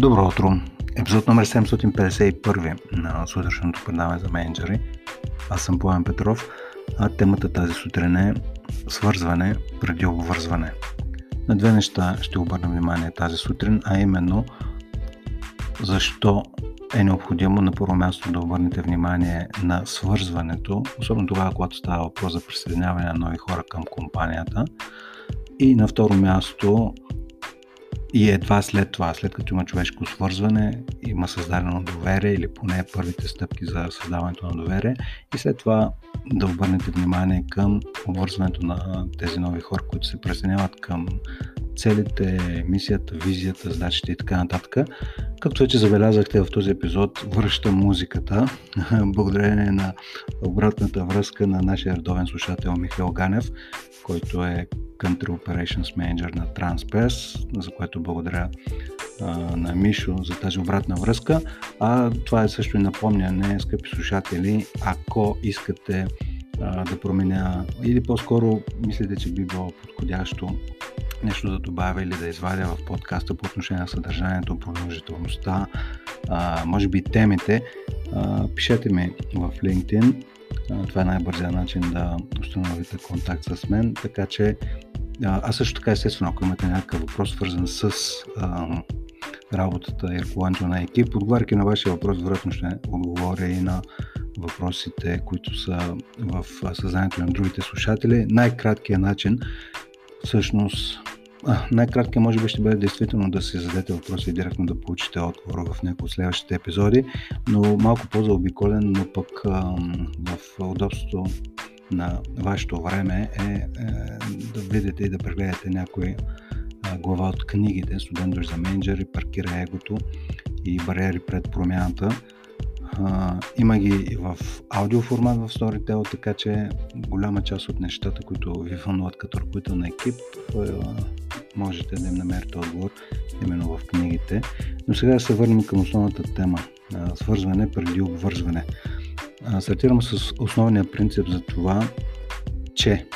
Добро утро! Епизод номер 751 на сутрешното предаване за менеджери. Аз съм Пламен Петров, а темата тази сутрин е свързване преди обвързване. На две неща ще обърна внимание тази сутрин, а именно защо е необходимо на първо място да обърнете внимание на свързването, особено тогава, когато става въпрос за присъединяване на нови хора към компанията. И на второ място и едва след това, след като има човешко свързване, има създадено доверие или поне първите стъпки за създаването на доверие и след това да обърнете внимание към обвързването на тези нови хора, които се присъединяват към целите, мисията, визията, задачите и така нататък. Както вече забелязахте в този епизод, връща музиката, благодарение на обратната връзка на нашия редовен слушател Михаил Ганев, който е Country Operations Manager на Transpass, за което благодаря а, на Мишо за тази обратна връзка. А това е също и напомняне, скъпи слушатели, ако искате а, да променя или по-скоро мислите, че би било подходящо нещо да добавя или да извадя в подкаста по отношение на съдържанието, продължителността, а, може би темите, а, пишете ми в LinkedIn. Това е най-бързия начин да установите контакт с мен, така че а също така, естествено, ако имате някакъв въпрос, свързан с а, работата и ръководенето на екип, отговаряйки на вашия въпрос, вероятно ще отговоря и на въпросите, които са в съзнанието на другите слушатели. Най-краткият начин, всъщност, най-краткият може би ще бъде действително да си зададете въпроса и директно да получите отговор в някои от следващите епизоди, но малко по-заобиколен, но пък а, в удобството на вашето време е, е да видите и да прегледате някои глава от книгите Студент за менеджери, Паркира егото и Бариери пред промяната. Има ги и в аудиоформат в Storytel, така че голяма част от нещата, които ви вълнуват като ръководител на екип, можете да им намерите отговор именно в книгите. Но сега да се върнем към основната тема свързване преди обвързване. Стартирам с основния принцип за това, че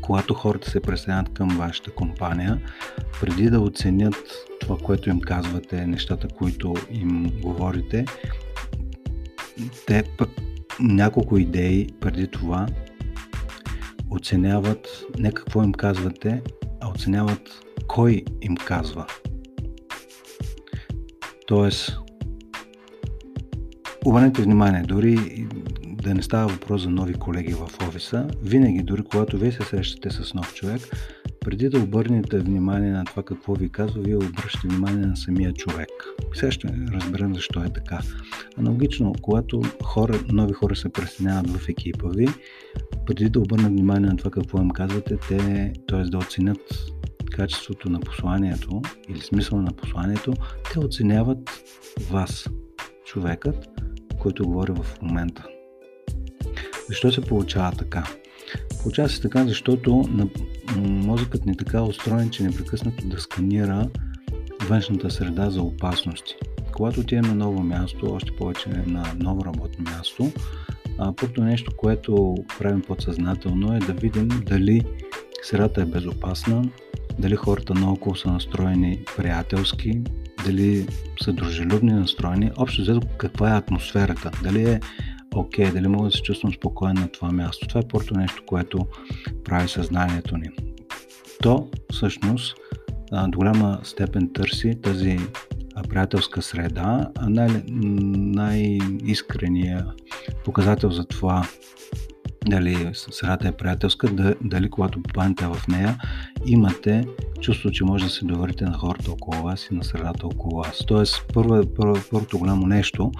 когато хората се присъединят към вашата компания, преди да оценят това, което им казвате, нещата, които им говорите, те няколко идеи преди това оценяват не какво им казвате, а оценяват кой им казва. Тоест, Обърнете внимание, дори да не става въпрос за нови колеги в офиса, винаги, дори когато вие се срещате с нов човек, преди да обърнете внимание на това какво ви казва, вие обръщате внимание на самия човек. Сега ще разберем защо е така. Аналогично, когато хора, нови хора се присъединяват в екипа ви, преди да обърнат внимание на това какво им казвате, те, т.е. да оценят качеството на посланието или смисъла на посланието, те оценяват вас, човекът, който говори в момента. Защо се получава така? Получава се така, защото мозъкът ни е така устроен, че непрекъснато да сканира външната среда за опасности. Когато отидем на ново място, още повече на ново работно място, първото нещо, което правим подсъзнателно е да видим дали средата е безопасна, дали хората наоколо са настроени приятелски, дали са дружелюбни настроени, общо взето каква е атмосферата, дали е окей, дали мога да се чувствам спокоен на това място. Това е първото нещо, което прави съзнанието ни. То всъщност до голяма степен търси тази приятелска среда, а най- най-искрения показател за това дали средата е приятелска, дали когато попаднете в нея, имате чувство, че може да се доверите на хората около вас и на средата около вас. Тоест, първо, първо, първото голямо нещо,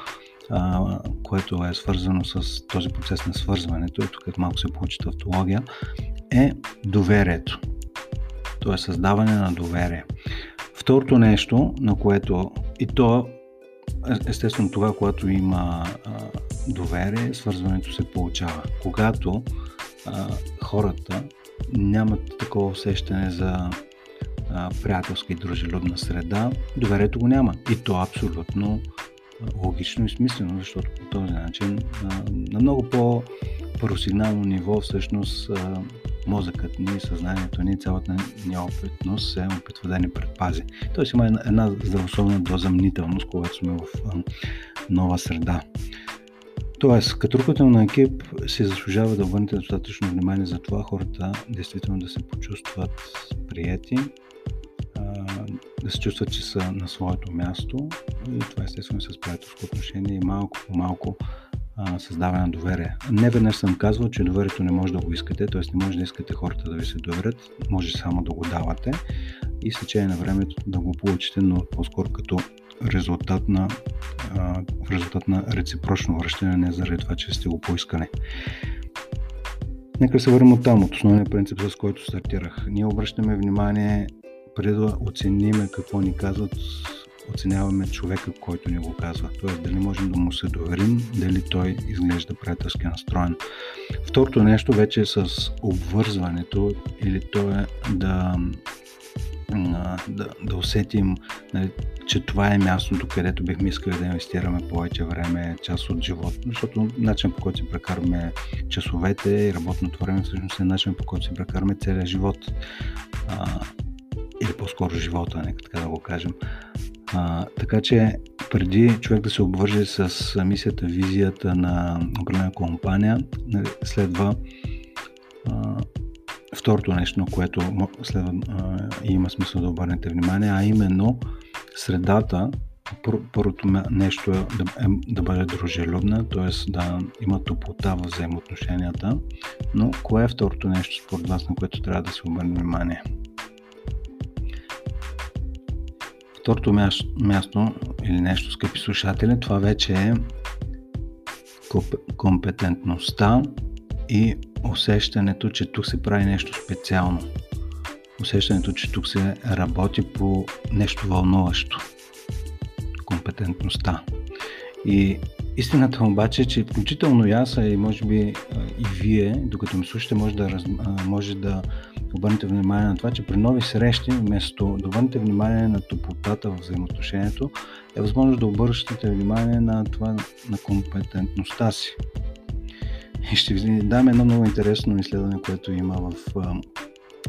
а, което е свързано с този процес на свързването, и тук малко се получи тавтология, е доверието. То е създаване на доверие. Второто нещо, на което и то естествено това, когато има а, доверие, свързването се получава. Когато а, хората нямат такова усещане за приятелска и дружелюбна среда, доверието го няма. И то абсолютно логично и смислено, защото по този начин на много по-първосигнално ниво всъщност мозъкът ни, съзнанието ни, цялата ни опитност се опитва да ни предпази. Тоест има една, здравословна доза мнителност, когато сме в нова среда. Тоест, като ръководител на екип се заслужава да обърнете достатъчно внимание за това хората действително да се почувстват прияти, да се чувстват, че са на своето място и това естествено с приятелско отношение и малко по малко създаване на доверие. Не веднъж съм казвал, че доверието не може да го искате, т.е. не може да искате хората да ви се доверят, може само да го давате и с течение на времето да го получите, но по-скоро като резултат на, в резултат на реципрочно връщане, не заради това, че сте го поискали. Нека се върнем от там, от основния принцип, с който стартирах. Ние обръщаме внимание преди да оцениме какво ни казват, оценяваме човека, който ни го казва. Тоест дали можем да му се доверим, дали той изглежда приятелски настроен. Второто нещо вече е с обвързването или то е да да, да усетим, нали, че това е мястото, където бихме искали да инвестираме повече време, част от живота. Защото начин по който си прекарваме часовете и работното време всъщност е начин по който си прекарваме целия живот. А, или по-скоро живота, нека така да го кажем. А, така че преди човек да се обвърже с мисията, визията на определена компания, нали, следва а, второто нещо, на което следва а, има смисъл да обърнете внимание, а именно средата, първото нещо е да, е да бъде дружелюбна, т.е. да има топлота в взаимоотношенията, но кое е второто нещо според вас, на което трябва да се обърне внимание? Второто място, или нещо, скъпи слушатели, това вече е компетентността и усещането, че тук се прави нещо специално. Усещането, че тук се работи по нещо вълнуващо. Компетентността. И истината обаче е, че включително и аз, и може би и вие, докато ми слушате, може да, може да обърнете внимание на това, че при нови срещи, вместо да обърнете внимание на топлотата в взаимоотношението, е възможно да обръщате внимание на това, на компетентността си. И ще ви дам едно много интересно изследване, което има в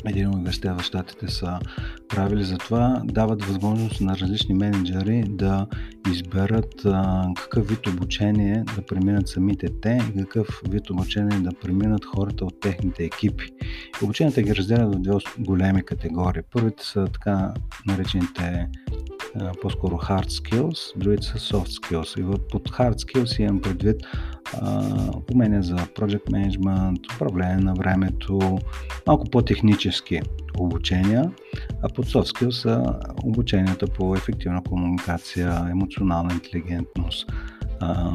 един университет в Штатите са правили за това, дават възможност на различни менеджери да изберат а, какъв вид обучение да преминат самите те и какъв вид обучение да преминат хората от техните екипи. Обученията ги разделят в две големи категории. Първите са така наречените по-скоро hard skills, другите са soft skills. И под hard skills имам предвид умения за project management, управление на времето, малко по-технически обучения, а под soft skills са обученията по ефективна комуникация, емоционална интелигентност, а,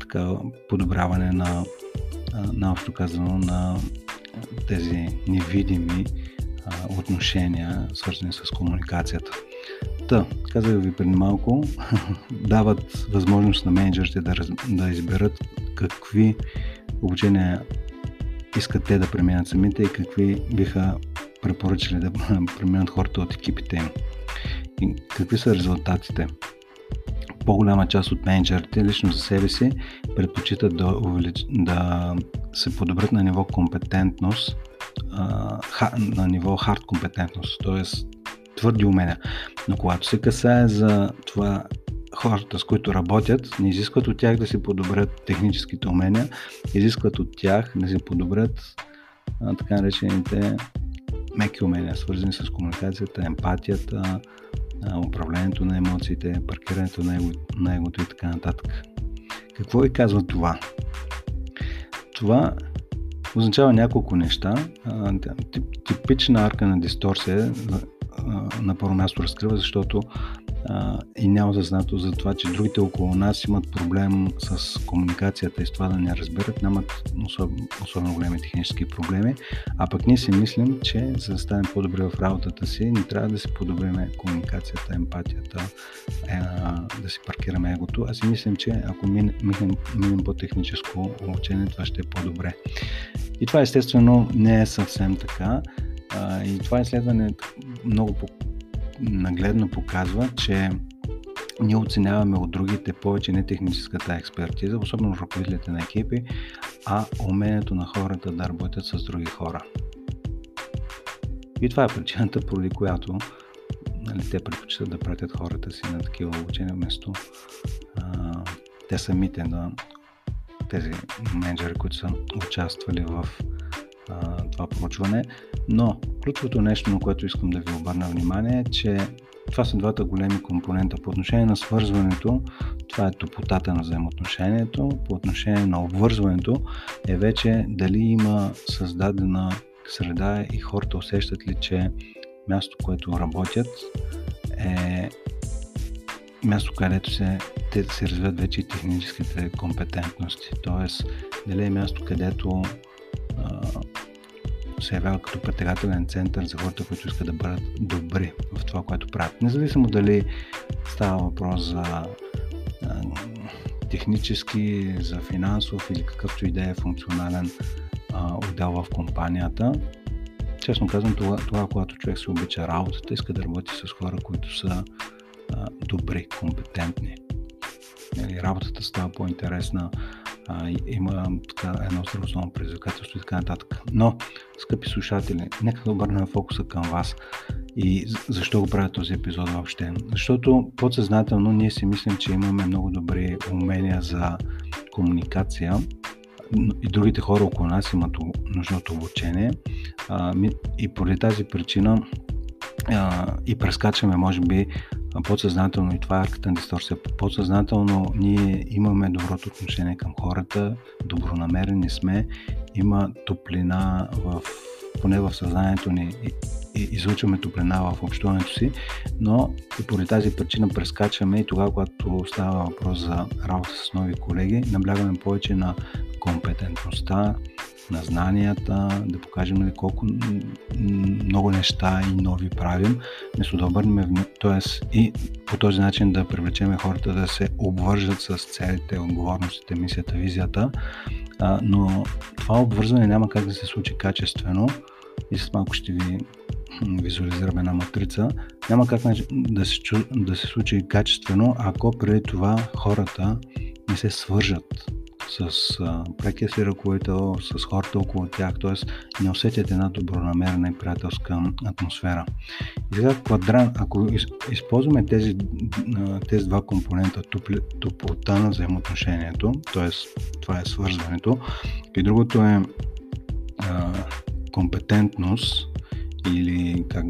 така, подобряване на, на общо казано, на тези невидими отношения, свързани с комуникацията. Та, казах ви преди малко, дават възможност на менеджерите да, раз, да изберат какви обучения искат те да преминат самите и какви биха препоръчали да преминат хората от екипите им. И какви са резултатите? По-голяма част от менеджерите лично за себе си предпочитат да, увелич... да се подобрят на ниво компетентност, на ниво хард компетентност, т.е твърди умения. Но когато се касае за това хората, с които работят, не изискват от тях да си подобрят техническите умения, изискват от тях да си подобрят а, така наречените меки умения, свързани с комуникацията, емпатията, а, управлението на емоциите, паркирането на, его, на егото и така нататък. Какво ви казва това? Това означава няколко неща. Типична арка на дисторсия на първо място разкрива, защото а, и няма зазнато за това, че другите около нас имат проблем с комуникацията и с това да не разберат, нямат особено, особено големи технически проблеми, а пък ние си мислим, че за да станем по-добре в работата си, ни трябва да си подобриме комуникацията, емпатията, е, да си паркираме егото. Аз си мислим, че ако минем, минем по-техническо обучение, това ще е по-добре. И това естествено не е съвсем така. И това изследване много по- нагледно показва, че ние оценяваме от другите повече не техническата експертиза, особено ръководителите на екипи, а умението на хората да работят с други хора. И това е причината, поради която нали, те предпочитат да пратят хората си на такива обучения, вместо а, те самите на тези менеджери, които са участвали в това проучване. Но ключовото нещо, на което искам да ви обърна внимание е, че това са двата големи компонента. По отношение на свързването, това е топотата на взаимоотношението. По отношение на обвързването е вече дали има създадена среда и хората усещат ли, че място, което работят е място, където се, те се развиват вече и техническите компетентности. Тоест, дали е място, където се явява като притегателен център за хората, които искат да бъдат добри в това, което правят. Независимо дали става въпрос за технически, за финансов или какъвто и да е функционален отдел в компанията. Честно казвам, това, това, когато човек се обича работата, иска да работи с хора, които са а, добри, компетентни. Нали, работата става по-интересна, а, има така, едно здравословно предизвикателство и така нататък. Но, скъпи слушатели, нека да обърнем фокуса към вас. И защо го правя този епизод въобще? Защото подсъзнателно ние си мислим, че имаме много добри умения за комуникация и другите хора около нас имат нужното обучение а, и поради тази причина а, и прескачаме, може би, подсъзнателно и това е арката на дисторсия. Подсъзнателно ние имаме доброто отношение към хората, добронамерени сме, има топлина в поне в съзнанието ни излучваме топлина в общуването си, но и поради тази причина прескачаме и тогава, когато става въпрос за работа с нови колеги, наблягаме повече на компетентността, на знанията, да покажем нали, колко много неща и нови правим, вместо да обърнем, т.е. и по този начин да привлечем хората да се обвържат с целите, отговорностите, мисията, визията, а, но това обвързване няма как да се случи качествено. И с малко ще ви визуализираме една матрица, няма как да се, да се случи качествено, ако преди това хората не се свържат с а, прекия си ръководител, с хората около тях, т.е. не усетят една добронамерена и приятелска атмосфера. И сега квадрант, ако из, използваме тези, тези два компонента, топлота на взаимоотношението, т.е. това е свързването, и другото е а, компетентност или как,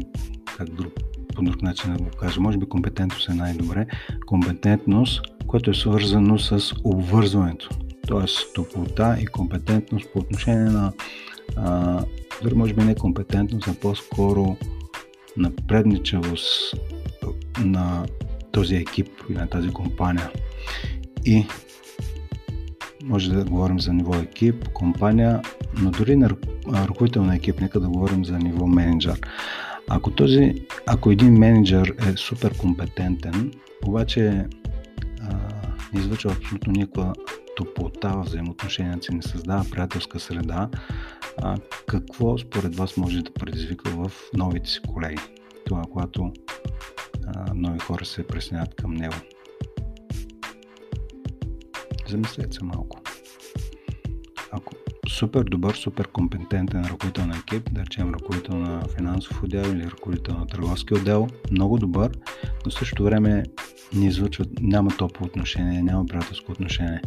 как друг, по друг начин да го кажа, може би компетентност е най-добре, компетентност, което е свързано с обвързването т.е. топлота и компетентност по отношение на а, дори може би не компетентност, а по-скоро напредничавост на този екип и на тази компания. И може да говорим за ниво екип, компания, но дори на ръководител на екип, нека да говорим за ниво менеджер. Ако, този, ако един менеджер е супер компетентен, обаче а, не излъчва абсолютно никаква топлота в взаимоотношенията си, не създава приятелска среда, а, какво според вас може да предизвика в новите си колеги? Това, когато а, нови хора се пресняват към него. Замислете се малко. Ако супер добър, супер компетентен ръководител на екип, да речем ръководител на финансов отдел или ръководител на търговски отдел, много добър, но в същото време не излъчва, няма топло отношение, няма приятелско отношение.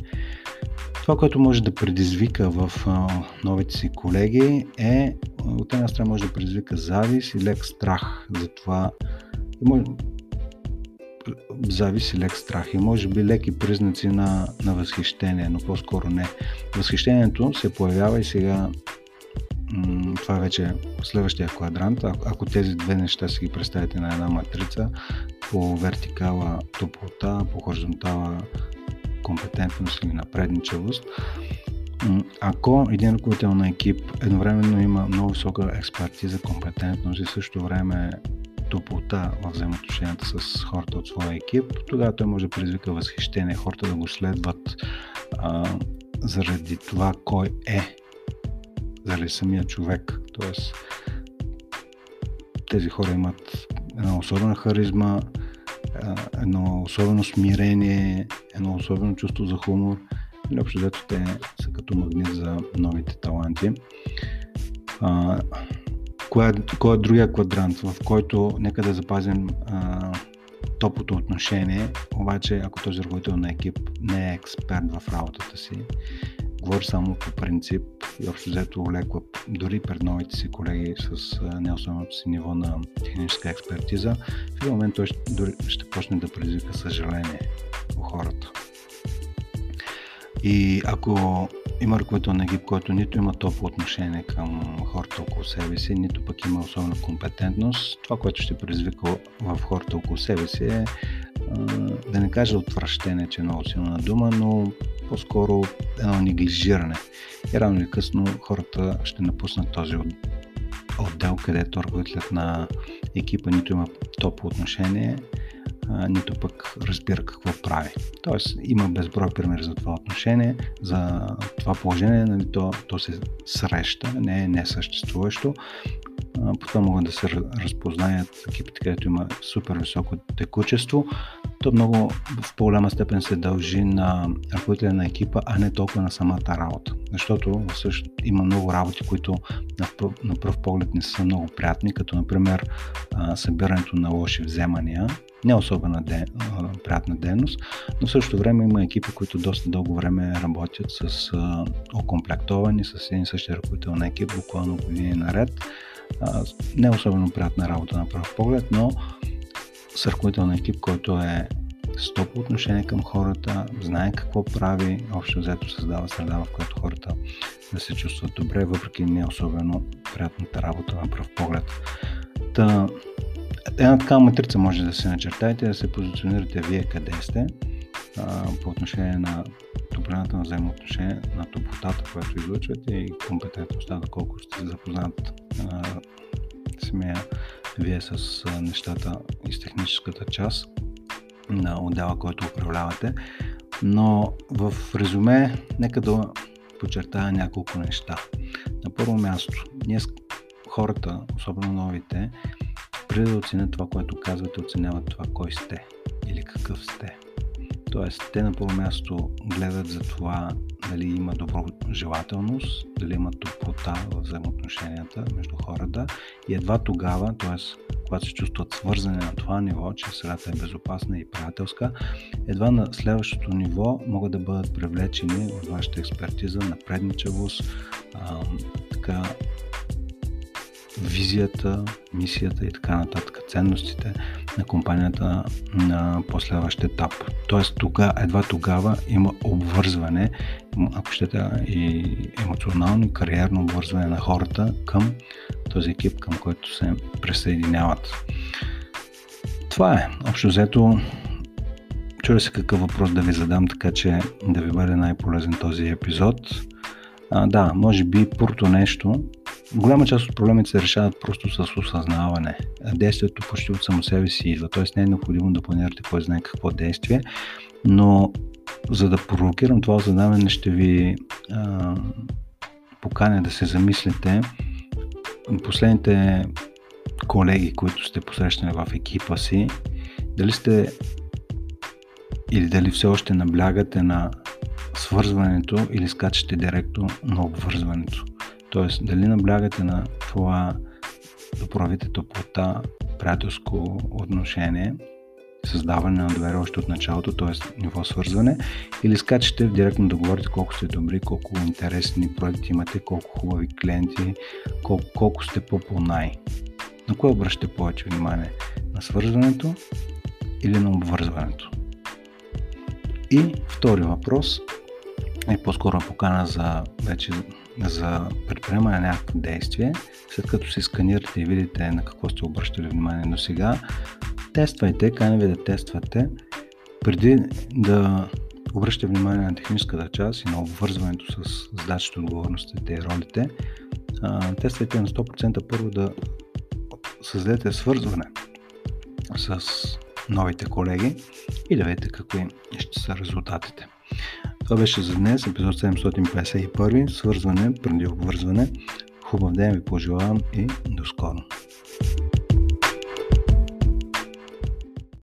Това, което може да предизвика в новите си колеги е, от една страна може да предизвика завис и лек страх за това, може, завис и лек страх и може би леки признаци на, на възхищение, но по-скоро не. Възхищението се появява и сега това е вече следващия квадрант. Ако тези две неща си ги представите на една матрица, по вертикала топлота, по хоризонтала компетентност или напредничавост. Ако един ръководител на екип едновременно има много висока експертиза, компетентност и също време топлота в взаимоотношенията с хората от своя екип, тогава той може да предизвика възхищение, хората да го следват а, заради това кой е, заради самия човек. Тоест, тези хора имат една особена харизма, едно особено смирение, едно особено чувство за хумор. Или общо взето те са като магнит за новите таланти. А, кой е, кой е другия квадрант, в който нека да запазим а, топлото отношение, обаче ако този ръководител на екип не е експерт в работата си, говори само по принцип и общо взето леква дори пред новите си колеги с не си ниво на техническа експертиза, в един момент той ще, дори ще почне да предизвика съжаление у хората. И ако има ръководител на екип, който нито има топло отношение към хората около себе си, нито пък има особена компетентност, това, което ще предизвика в хората около себе си е да не кажа отвращение, че е много силна дума, но по-скоро едно неглижиране. И рано или късно хората ще напуснат този отдел, където ръководителят на екипа нито има топло отношение, нито пък разбира какво прави. Тоест има безброй примери за това отношение, за това положение, нали, то, то се среща, не е несъществуващо. Това могат да се разпознаят екипите, където има супер високо текучество. То много в по-голяма степен се дължи на ръководителя на екипа, а не толкова на самата работа. Защото също има много работи, които на, на пръв поглед не са много приятни, като например събирането на лоши вземания, не особена ден, приятна дейност, но в същото време има екипи, които доста дълго време работят с а, окомплектовани, с един същи ръководител на екип, буквално години наред. А, не особено приятна работа на пръв поглед, но с ръководител на екип, който е стопо отношение към хората, знае какво прави, общо взето създава среда, в която хората да се чувстват добре, въпреки не особено приятната работа на пръв поглед. Та, една такава матрица може да се начертаете, да се позиционирате вие къде сте а, по отношение на добрината на взаимоотношение, на топлотата, която излъчвате и компетентността, доколко сте запознат а, самия вие с нещата и с техническата част на отдела, който управлявате. Но в резюме, нека да подчертая няколко неща. На първо място, ние хората, особено новите, преди да оценят това, което казвате, оценяват това кой сте или какъв сте. Тоест, те на първо място гледат за това дали има доброжелателност, дали има топлота в взаимоотношенията между хората и едва тогава, т.е. когато се чувстват свързани на това ниво, че средата е безопасна и приятелска, едва на следващото ниво могат да бъдат привлечени от вашата експертиза, напредничавост, а, така, визията, мисията и така нататък, ценностите на компанията на последващ етап. Тоест, тога, едва тогава има обвързване, ако щете и емоционално и кариерно обвързване на хората към този екип, към който се присъединяват. Това е. Общо взето, чуя се какъв въпрос да ви задам, така че да ви бъде най-полезен този епизод. А, да, може би първото нещо, голяма част от проблемите се решават просто с осъзнаване. Действието почти от само себе си идва, т.е. не е необходимо да планирате кой знае какво действие, но за да провокирам това осъзнаване ще ви а, поканя да се замислите последните колеги, които сте посрещнали в екипа си, дали сте или дали все още наблягате на свързването или скачате директно на обвързването. Тоест, дали наблягате на това да проявите топлота, приятелско отношение, създаване на доверие още от началото, т.е. ниво свързване, или скачате директно да говорите колко сте добри, колко интересни проекти имате, колко хубави клиенти, колко, колко сте по-по-най. На кое обръщате повече внимание? На свързването или на обвързването? И втори въпрос е по-скоро покана за вече за предприемане на някакво действие, след като се сканирате и видите на какво сте обръщали внимание до сега, тествайте, каня ви да тествате, преди да обръщате внимание на техническата част и на обвързването с задачите, отговорностите и ролите, тествайте на 100% първо да създадете свързване с новите колеги и да видите какви ще са резултатите. Това беше за днес, епизод 751, свързване преди обвързване. Хубав ден ви пожелавам и до скоро!